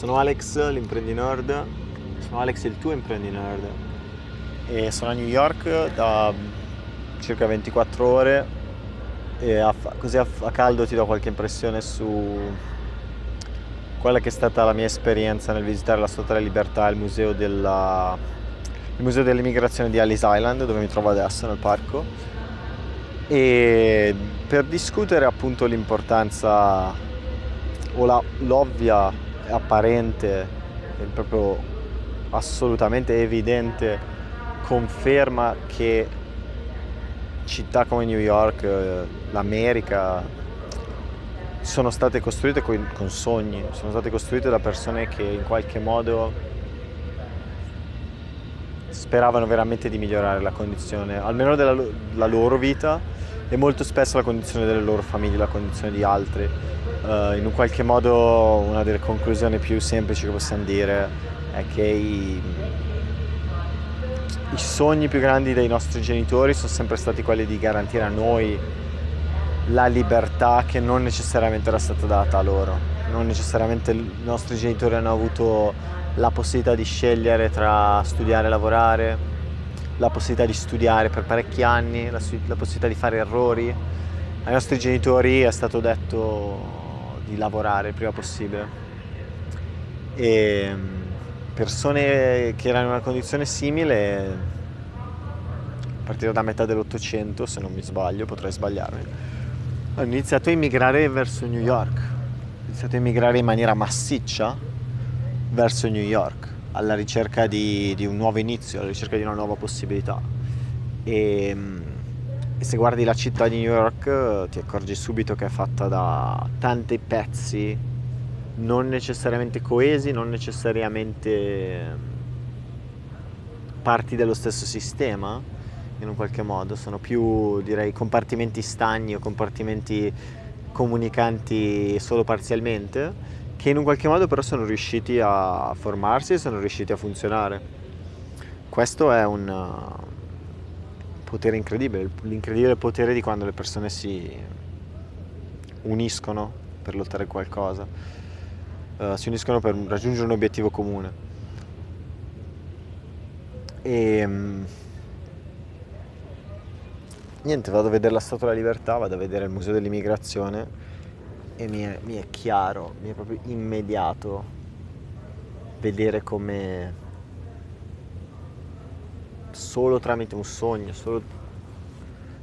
sono Alex, l'Imprendi Nerd. Sono Alex, il tuo Imprendi Nerd. E sono a New York da circa 24 ore e a, così a, a caldo ti do qualche impressione su quella che è stata la mia esperienza nel visitare la Statua della Libertà il museo, della, il museo dell'immigrazione di Alice Island dove mi trovo adesso nel parco e per discutere appunto l'importanza o la, l'ovvia apparente e proprio assolutamente evidente conferma che città come New York, eh, l'America, sono state costruite con, con, sogni, sono state costruite da persone che in qualche modo speravano veramente di migliorare la condizione, almeno della loro vita e molto spesso la condizione delle loro famiglie, la condizione di altri. Uh, in un qualche modo una delle conclusioni più semplici che possiamo dire è che i, i sogni più grandi dei nostri genitori sono sempre stati quelli di garantire a noi la libertà che non necessariamente era stata data a loro. Non necessariamente i nostri genitori hanno avuto la possibilità di scegliere tra studiare e lavorare, la possibilità di studiare per parecchi anni, la, la possibilità di fare errori. Ai nostri genitori è stato detto di lavorare il prima possibile. E mm, persone che erano in una condizione simile, a partire da metà dell'Ottocento, se non mi sbaglio, potrei sbagliarmi, ho iniziato a immigrare verso New York, ho iniziato a immigrare in maniera massiccia verso New York, alla ricerca di, di un nuovo inizio, alla ricerca di una nuova possibilità. E, e, se guardi la città di New York ti accorgi subito che è fatta da tanti pezzi non necessariamente coesi, non necessariamente parti dello stesso sistema, in un qualche modo, sono più direi compartimenti stagni o compartimenti comunicanti solo parzialmente, che in un qualche modo però sono riusciti a formarsi e sono riusciti a funzionare. Questo è un uh, potere incredibile, l'incredibile potere di quando le persone si uniscono per lottare qualcosa, uh, si uniscono per raggiungere un obiettivo comune. E, um, niente, vado a vedere la Statua della Libertà, vado a vedere il Museo dell'Immigrazione e mi è, mi è chiaro, mi è proprio immediato vedere come solo tramite un sogno, solo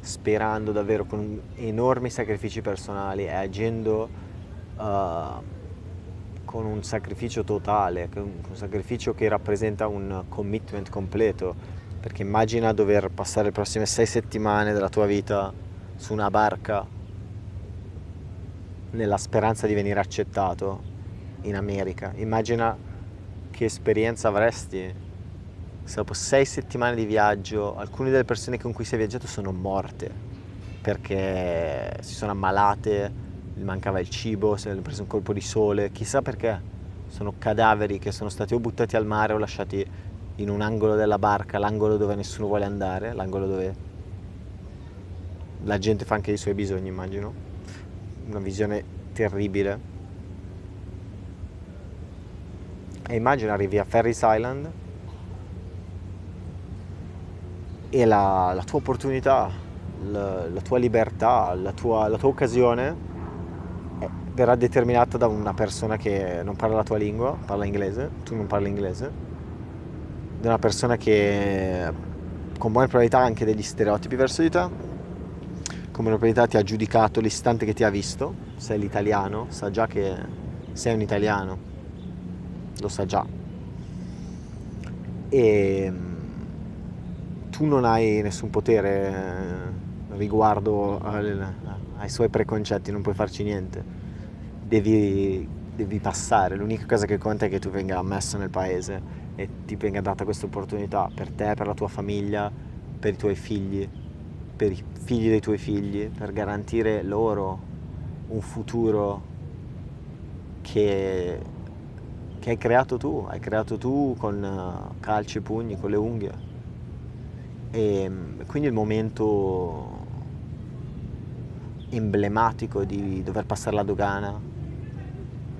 sperando davvero con enormi sacrifici personali e agendo uh, con un sacrificio totale, un sacrificio che rappresenta un commitment completo. Perché immagina dover passare le prossime sei settimane della tua vita su una barca nella speranza di venire accettato in America. Immagina che esperienza avresti se dopo sei settimane di viaggio alcune delle persone con cui sei viaggiato sono morte perché si sono ammalate, gli mancava il cibo, se hanno preso un colpo di sole, chissà perché. Sono cadaveri che sono stati o buttati al mare o lasciati in un angolo della barca, l'angolo dove nessuno vuole andare, l'angolo dove la gente fa anche i suoi bisogni, immagino. Una visione terribile. E immagina arrivi a Ferris Island. E la, la tua opportunità, la, la, tua libertà, la tua, la tua occasione eh, verrà determinata da una persona che non parla la tua lingua, parla inglese, tu non parli inglese. Di una persona che con buone probabilità ha anche degli stereotipi verso di te, buone probabilità ti ha giudicato l'istante che ti ha visto, sei l'italiano, sa già che sei un italiano, lo sa già. E mm, tu non hai nessun potere eh, riguardo ai suoi preconcetti, non puoi farci niente. Devi, devi passare, l'unica cosa che conta è che tu venga ammesso nel paese e ti venga data questa opportunità per te, per la tua famiglia, per i tuoi figli, per i figli dei tuoi figli, per garantire loro un futuro che, che hai creato tu, hai creato tu con eh, calci e pugni, con le unghie. E quindi il momento emblematico di dover passare la dogana,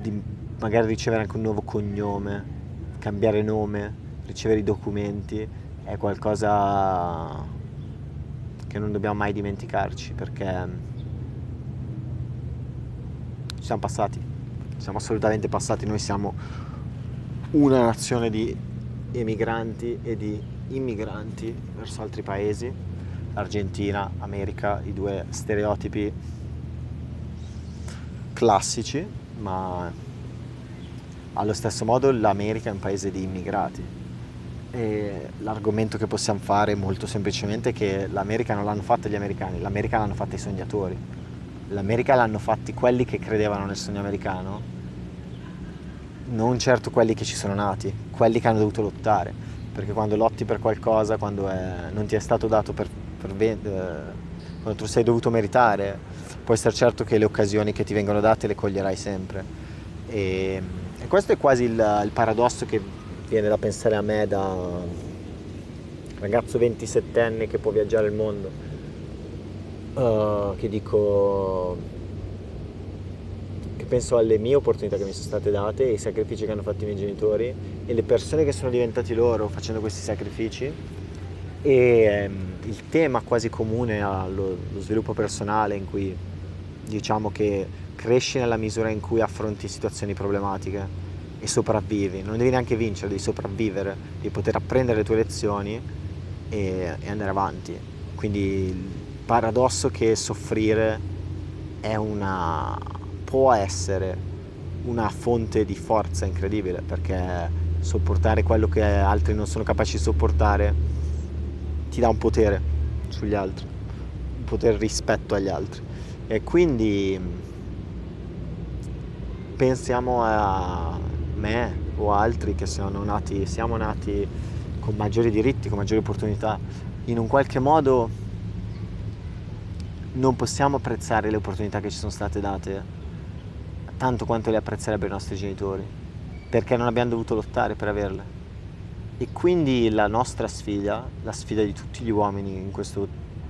di magari ricevere anche un nuovo cognome, cambiare nome, ricevere i documenti, è qualcosa che non dobbiamo mai dimenticarci perché ci siamo passati, siamo assolutamente passati, noi siamo una nazione di emigranti e di immigranti verso altri paesi, Argentina, America, i due stereotipi classici, ma allo stesso modo l'America è un paese di immigrati. E l'argomento che possiamo fare molto semplicemente è che l'America non l'hanno fatta gli americani, l'America l'hanno fatta i sognatori. L'America l'hanno fatti quelli che credevano nel sogno americano, non certo quelli che ci sono nati, quelli che hanno dovuto lottare. Perché quando lotti per qualcosa, quando è, non ti è stato dato per, per eh, quando tu sei dovuto meritare, puoi essere certo che le occasioni che ti vengono date le coglierai sempre. E, e questo è quasi il, il, paradosso che viene da pensare a me da ragazzo 27enne che può viaggiare il mondo, uh, che dico che penso alle mie opportunità che mi sono state date, i sacrifici che hanno fatto i miei genitori e le persone che sono diventati loro facendo questi sacrifici. E um, il tema quasi comune allo sviluppo personale in cui diciamo che cresci nella misura in cui affronti situazioni problematiche e sopravvivi, non devi neanche vincere, devi sopravvivere, devi poter apprendere le tue lezioni e, e andare avanti. Quindi il paradosso che soffrire è una, può essere una fonte di forza incredibile perché sopportare quello che altri non sono capaci di sopportare ti dà un potere sugli altri, un potere rispetto agli altri. E quindi pensiamo a me o altri che siamo nati, siamo nati con maggiori diritti, con maggiori opportunità. In un qualche modo non possiamo apprezzare le opportunità che ci sono state date tanto quanto le apprezzerebbero i nostri genitori, perché non abbiamo dovuto lottare per averle. E quindi la nostra sfida, la sfida di tutti gli uomini in questo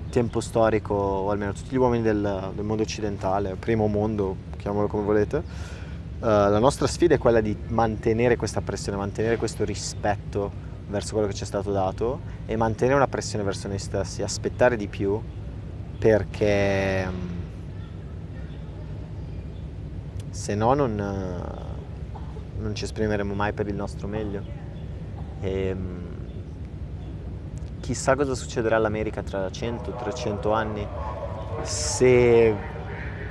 tempo storico, o almeno tutti gli uomini del, del mondo occidentale, primo mondo, chiamiamolo come volete, la nostra sfida è quella di mantenere questa pressione, mantenere questo rispetto verso quello che ci è stato dato e mantenere una pressione verso noi stessi, aspettare di più perché mm, se no non, non ci esprimeremo mai per il nostro meglio. E, mm, chissà cosa succederà all'America tra 100-300 anni se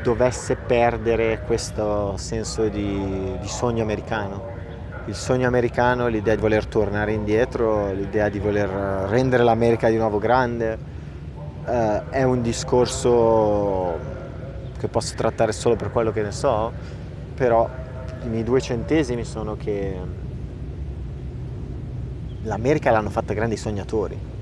dovesse perdere questo senso di, di, sogno americano. Il sogno americano, l'idea di voler tornare indietro, l'idea di voler rendere l'America di nuovo grande, eh, è un discorso che posso trattare solo per quello che ne so, però i miei due centesimi sono che l'America l'hanno fatta grandi sognatori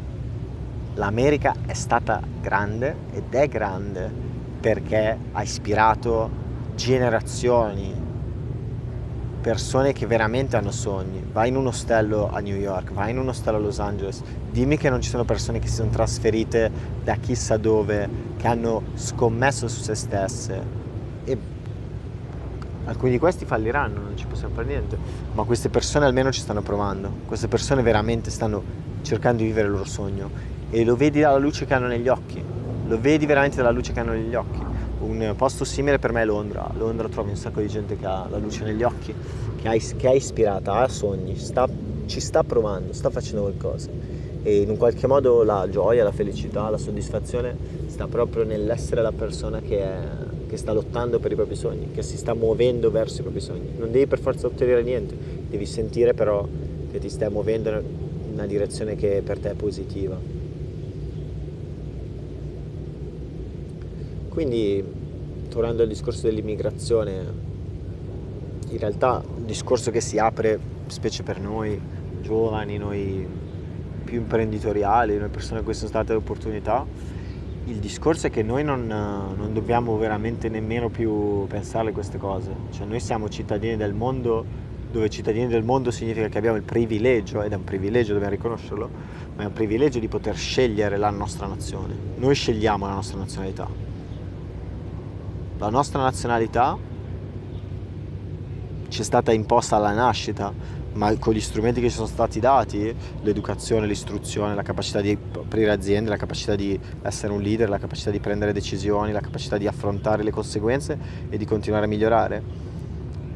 l'America è stata grande ed è grande perché ha ispirato generazioni, persone che veramente hanno sogni. Vai in un ostello a New York, vai in un ostello a Los Angeles, dimmi che non ci sono persone che si sono trasferite da chissà dove, che hanno scommesso su se stesse. E alcuni di questi falliranno, non ci possiamo fare niente, ma queste persone almeno ci stanno provando, queste persone veramente stanno cercando di vivere il loro sogno. E lo vedi dalla luce che hanno negli occhi, lo vedi veramente dalla luce che hanno negli occhi. Un posto simile per me è Londra, a Londra trovi un sacco di gente che ha la luce negli occhi, che, è ispirata, ha sogni, sta, ci sta provando, sta facendo qualcosa e in un qualche modo la gioia, la felicità, la soddisfazione sta proprio nell'essere la persona che, è, che, sta lottando per i propri sogni, che si sta muovendo verso i propri sogni. Non devi per forza ottenere niente, devi sentire però che ti stai muovendo in una direzione che per te è positiva. Quindi, tornando al discorso dell'immigrazione, in realtà un discorso che si apre, specie per noi giovani, noi più imprenditoriali, noi persone a cui sono state opportunità, il discorso è che noi non, non dobbiamo veramente nemmeno più pensare a queste cose, cioè noi siamo cittadini del mondo dove cittadini del mondo significa che abbiamo il privilegio, ed è un privilegio, dobbiamo riconoscerlo, ma è un privilegio di poter scegliere la nostra nazione. Noi scegliamo la nostra nazionalità la nostra nazionalità ci è stata imposta alla nascita, ma con gli strumenti che ci sono stati dati, l'educazione, l'istruzione, la capacità di aprire aziende, la capacità di essere un leader, la capacità di prendere decisioni, la capacità di affrontare le conseguenze e di continuare a migliorare.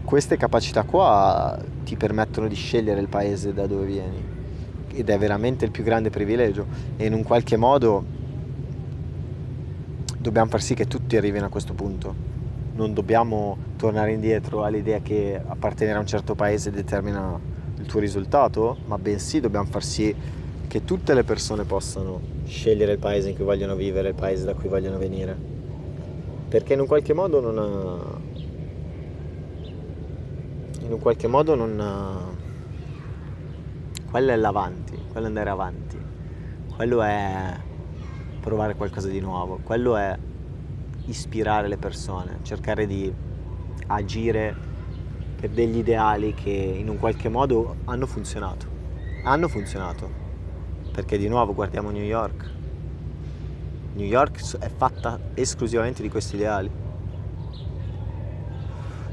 Queste capacità qua ti permettono di scegliere il paese da dove vieni ed è veramente il più grande privilegio e in un qualche modo dobbiamo far sì che tutti arrivino a questo punto. Non dobbiamo tornare indietro all'idea che appartenere a un certo paese determina il tuo risultato, ma bensì dobbiamo far sì che tutte le persone possano scegliere il paese in cui vogliono vivere, il paese da cui vogliono venire. Perché in un qualche modo non ha... in un qualche modo non ha... quello è l'avanti, quello è andare avanti, quello è provare qualcosa di nuovo, quello è ispirare le persone, cercare di agire per degli ideali che in un qualche modo hanno funzionato. Hanno funzionato. Perché di nuovo guardiamo New York. New York è fatta esclusivamente di questi ideali.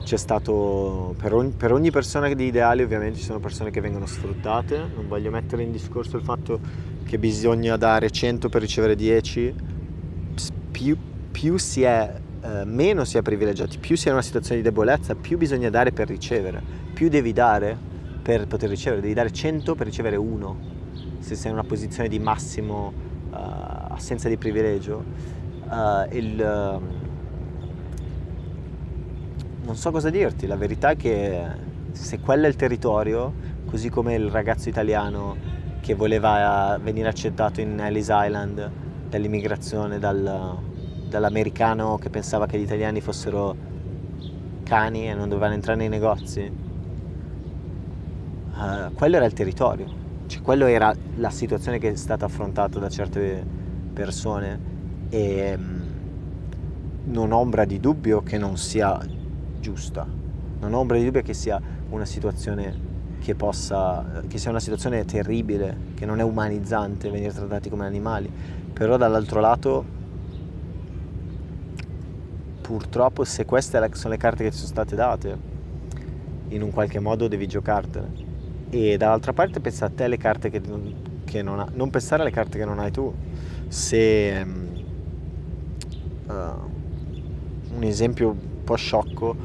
C'è stato per ogni, per ogni persona di ideali ovviamente ci sono persone che vengono sfruttate, non voglio mettere in discorso il fatto che bisogna dare 100 per ricevere 10, più, più si è, eh, meno si è privilegiati, più si è in una situazione di debolezza, più bisogna dare per ricevere, più devi dare per poter ricevere, devi dare 100 per ricevere 1, se sei in una posizione di massimo uh, assenza di privilegio. Uh, il, uh, non so cosa dirti, la verità è che se quello è il territorio, così come il ragazzo italiano che voleva venire accettato in Ellis Island dall'immigrazione, dal, dall'americano che pensava che gli italiani fossero cani e non dovevano entrare nei negozi. Uh, quello era il territorio, cioè quello era la situazione che è stata affrontata da certe persone e um, non ombra di dubbio che non sia giusta, non ombra di dubbio che sia una situazione che, possa, che sia una situazione terribile, che non è umanizzante venire trattati come animali, però dall'altro lato purtroppo se queste sono le carte che ti sono state date, in un qualche modo devi giocartele. E dall'altra parte pensa a te le carte che, che non hai, non pensare alle carte che non hai tu. Se uh, un esempio un po' sciocco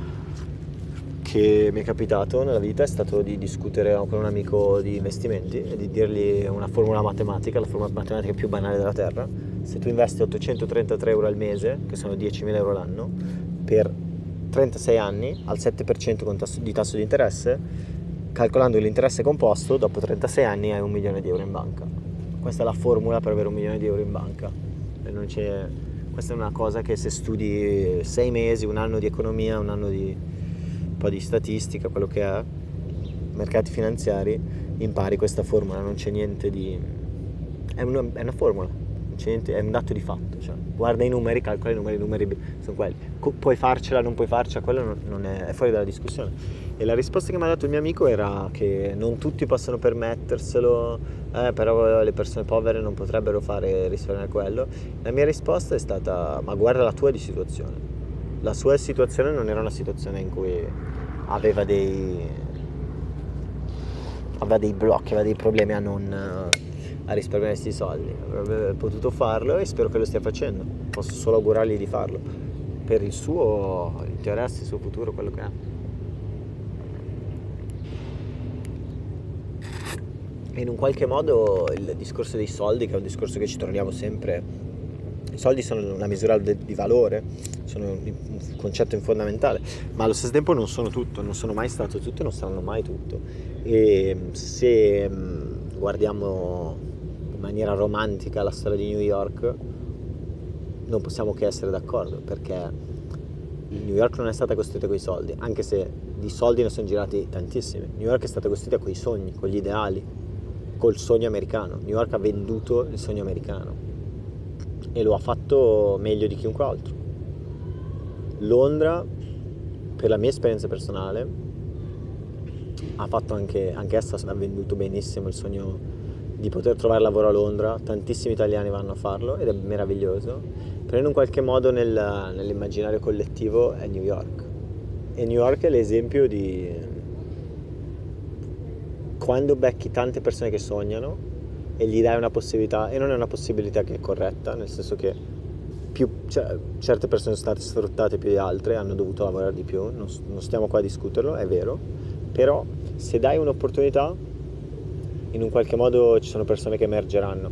che mi è capitato nella vita è stato di discutere con un amico di investimenti e di dirgli una formula matematica, la formula matematica più banale della Terra. Se tu investi 833 euro al mese, che sono 10.000 euro l'anno, per 36 anni al 7% tasso, di tasso di interesse, calcolando l'interesse composto, dopo 36 anni hai un milione di euro in banca. Questa è la formula per avere un milione di euro in banca. questa è una cosa che se studi 6 mesi, un anno di economia, un anno di po' di statistica, quello che ha, mercati finanziari, impari questa formula, non c'è niente di... è una, è una formula, niente, è un dato di fatto, cioè, guarda i numeri, calcola i numeri, i numeri sono quelli. Co- puoi farcela, non puoi farcela, quello non, non è, è, fuori dalla discussione. E la risposta che mi ha dato il mio amico era che non tutti possono permetterselo, eh, però le persone povere non potrebbero fare risparmiare quello. La mia risposta è stata, ma guarda la tua di situazione la sua situazione non era una situazione in cui aveva dei, aveva dei blocchi, aveva dei problemi a non a risparmiare questi soldi. Avrebbe potuto farlo e spero che lo stia facendo. Posso solo augurargli di farlo per il suo interesse, il suo futuro, quello che. E in un qualche modo il discorso dei soldi, che è un discorso che ci torniamo sempre soldi sono una misura di valore, sono un concetto fondamentale, ma allo stesso tempo non sono tutto, non sono mai stato tutto e non saranno mai tutto. E se mm, guardiamo in maniera romantica la storia di New York, non possiamo che essere d'accordo, perché New York non è stata costruita con i soldi, anche se di soldi ne sono girati tantissimi. New York è stata costruita con i sogni, con gli ideali, col sogno americano. New York ha venduto il sogno americano e lo ha fatto meglio di chiunque altro. Londra, per la mia esperienza personale, ha fatto anche, anche essa ha venduto benissimo il sogno di poter trovare lavoro a Londra, tantissimi italiani vanno a farlo ed è meraviglioso, però in un qualche modo nel, nell'immaginario collettivo è New York. E New York è l'esempio di quando becchi tante persone che sognano e gli dai una possibilità, e non è una possibilità che è corretta, nel senso che più, cioè, certe persone sono state sfruttate più di altre, hanno dovuto lavorare di più, non, non stiamo qua a discuterlo, è vero, però se dai un'opportunità, in un qualche modo ci sono persone che emergeranno,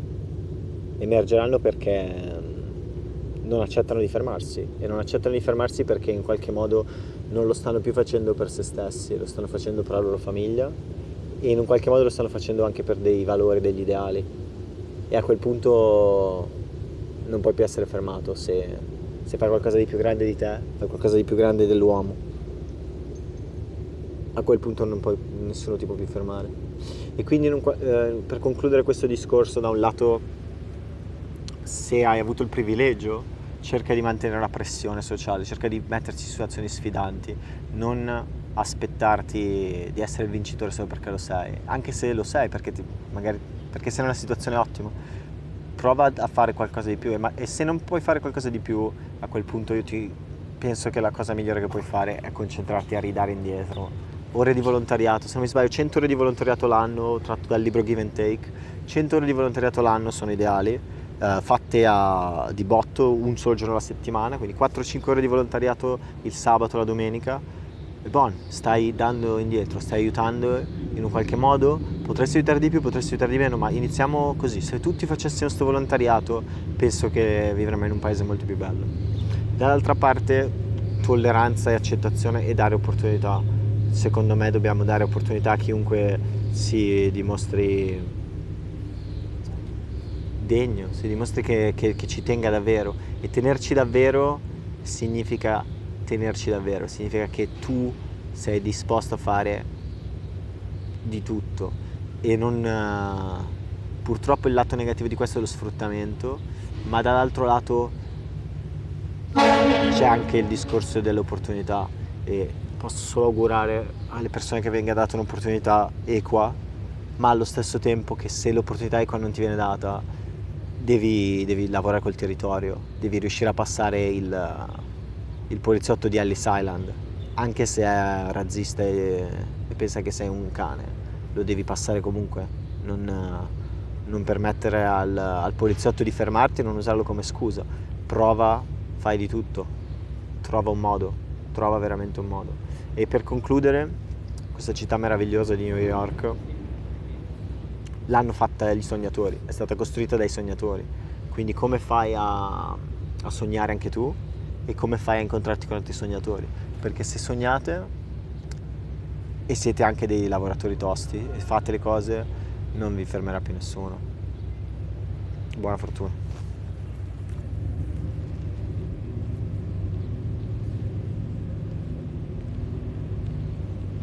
emergeranno perché mm, non accettano di fermarsi e non accettano di fermarsi perché in qualche modo non lo stanno più facendo per se stessi, lo stanno facendo per la loro famiglia e in un qualche modo lo stanno facendo anche per dei valori, degli ideali e a quel punto non puoi più essere fermato se, se fai qualcosa di più grande di te, fai qualcosa di più grande dell'uomo. A quel punto non puoi, nessuno ti può più fermare. E quindi un, eh, per concludere questo discorso, da un lato, se hai avuto il privilegio, cerca di mantenere la pressione sociale, cerca di mettersi in situazioni sfidanti, non aspettarti di essere il vincitore solo perché lo sei, anche se lo sei, perché, ti, magari, perché sei in una situazione ottima. Prova a fare qualcosa di più e, ma, e, se non puoi fare qualcosa di più a quel punto io ti penso che la cosa migliore che puoi fare è concentrarti a ridare indietro. Ore di volontariato se non mi sbaglio 100 ore di volontariato l'anno tratto dal libro Give and Take. 100 ore di volontariato l'anno sono ideali eh, fatte a, di botto un solo giorno alla settimana quindi 4-5 ore di volontariato il sabato la domenica buon stai dando indietro stai aiutando in un qualche modo potresti aiutare di più, potresti aiutare di meno, ma iniziamo così. Se tutti facessimo questo volontariato, penso che vivremmo in un paese molto più bello. Dall'altra parte, tolleranza e accettazione e dare opportunità. Secondo me dobbiamo dare opportunità a chiunque si dimostri degno, si dimostri che, che, che ci tenga davvero. E tenerci davvero significa tenerci davvero, significa che tu sei disposto a fare di tutto. E non, uh, purtroppo il lato negativo di questo è lo sfruttamento, ma dall'altro lato c'è anche il discorso delle opportunità e posso solo augurare alle persone che venga data un'opportunità equa, ma allo stesso tempo che se l'opportunità equa non ti viene data, devi, devi lavorare col territorio, devi riuscire a passare il, il poliziotto di Ellis Island, anche se è razzista e, e pensa che sei un cane lo devi passare comunque, non, non permettere al, al poliziotto di fermarti e non usarlo come scusa. Prova, fai di tutto, trova un modo, trova veramente un modo. E per concludere, questa città meravigliosa di New York l'hanno fatta gli sognatori, è stata costruita dai sognatori. Quindi come fai a, a sognare anche tu e come fai a incontrarti con altri sognatori? Perché se sognate e siete anche dei lavoratori tosti e fate le cose, non vi fermerà più nessuno. Buona fortuna.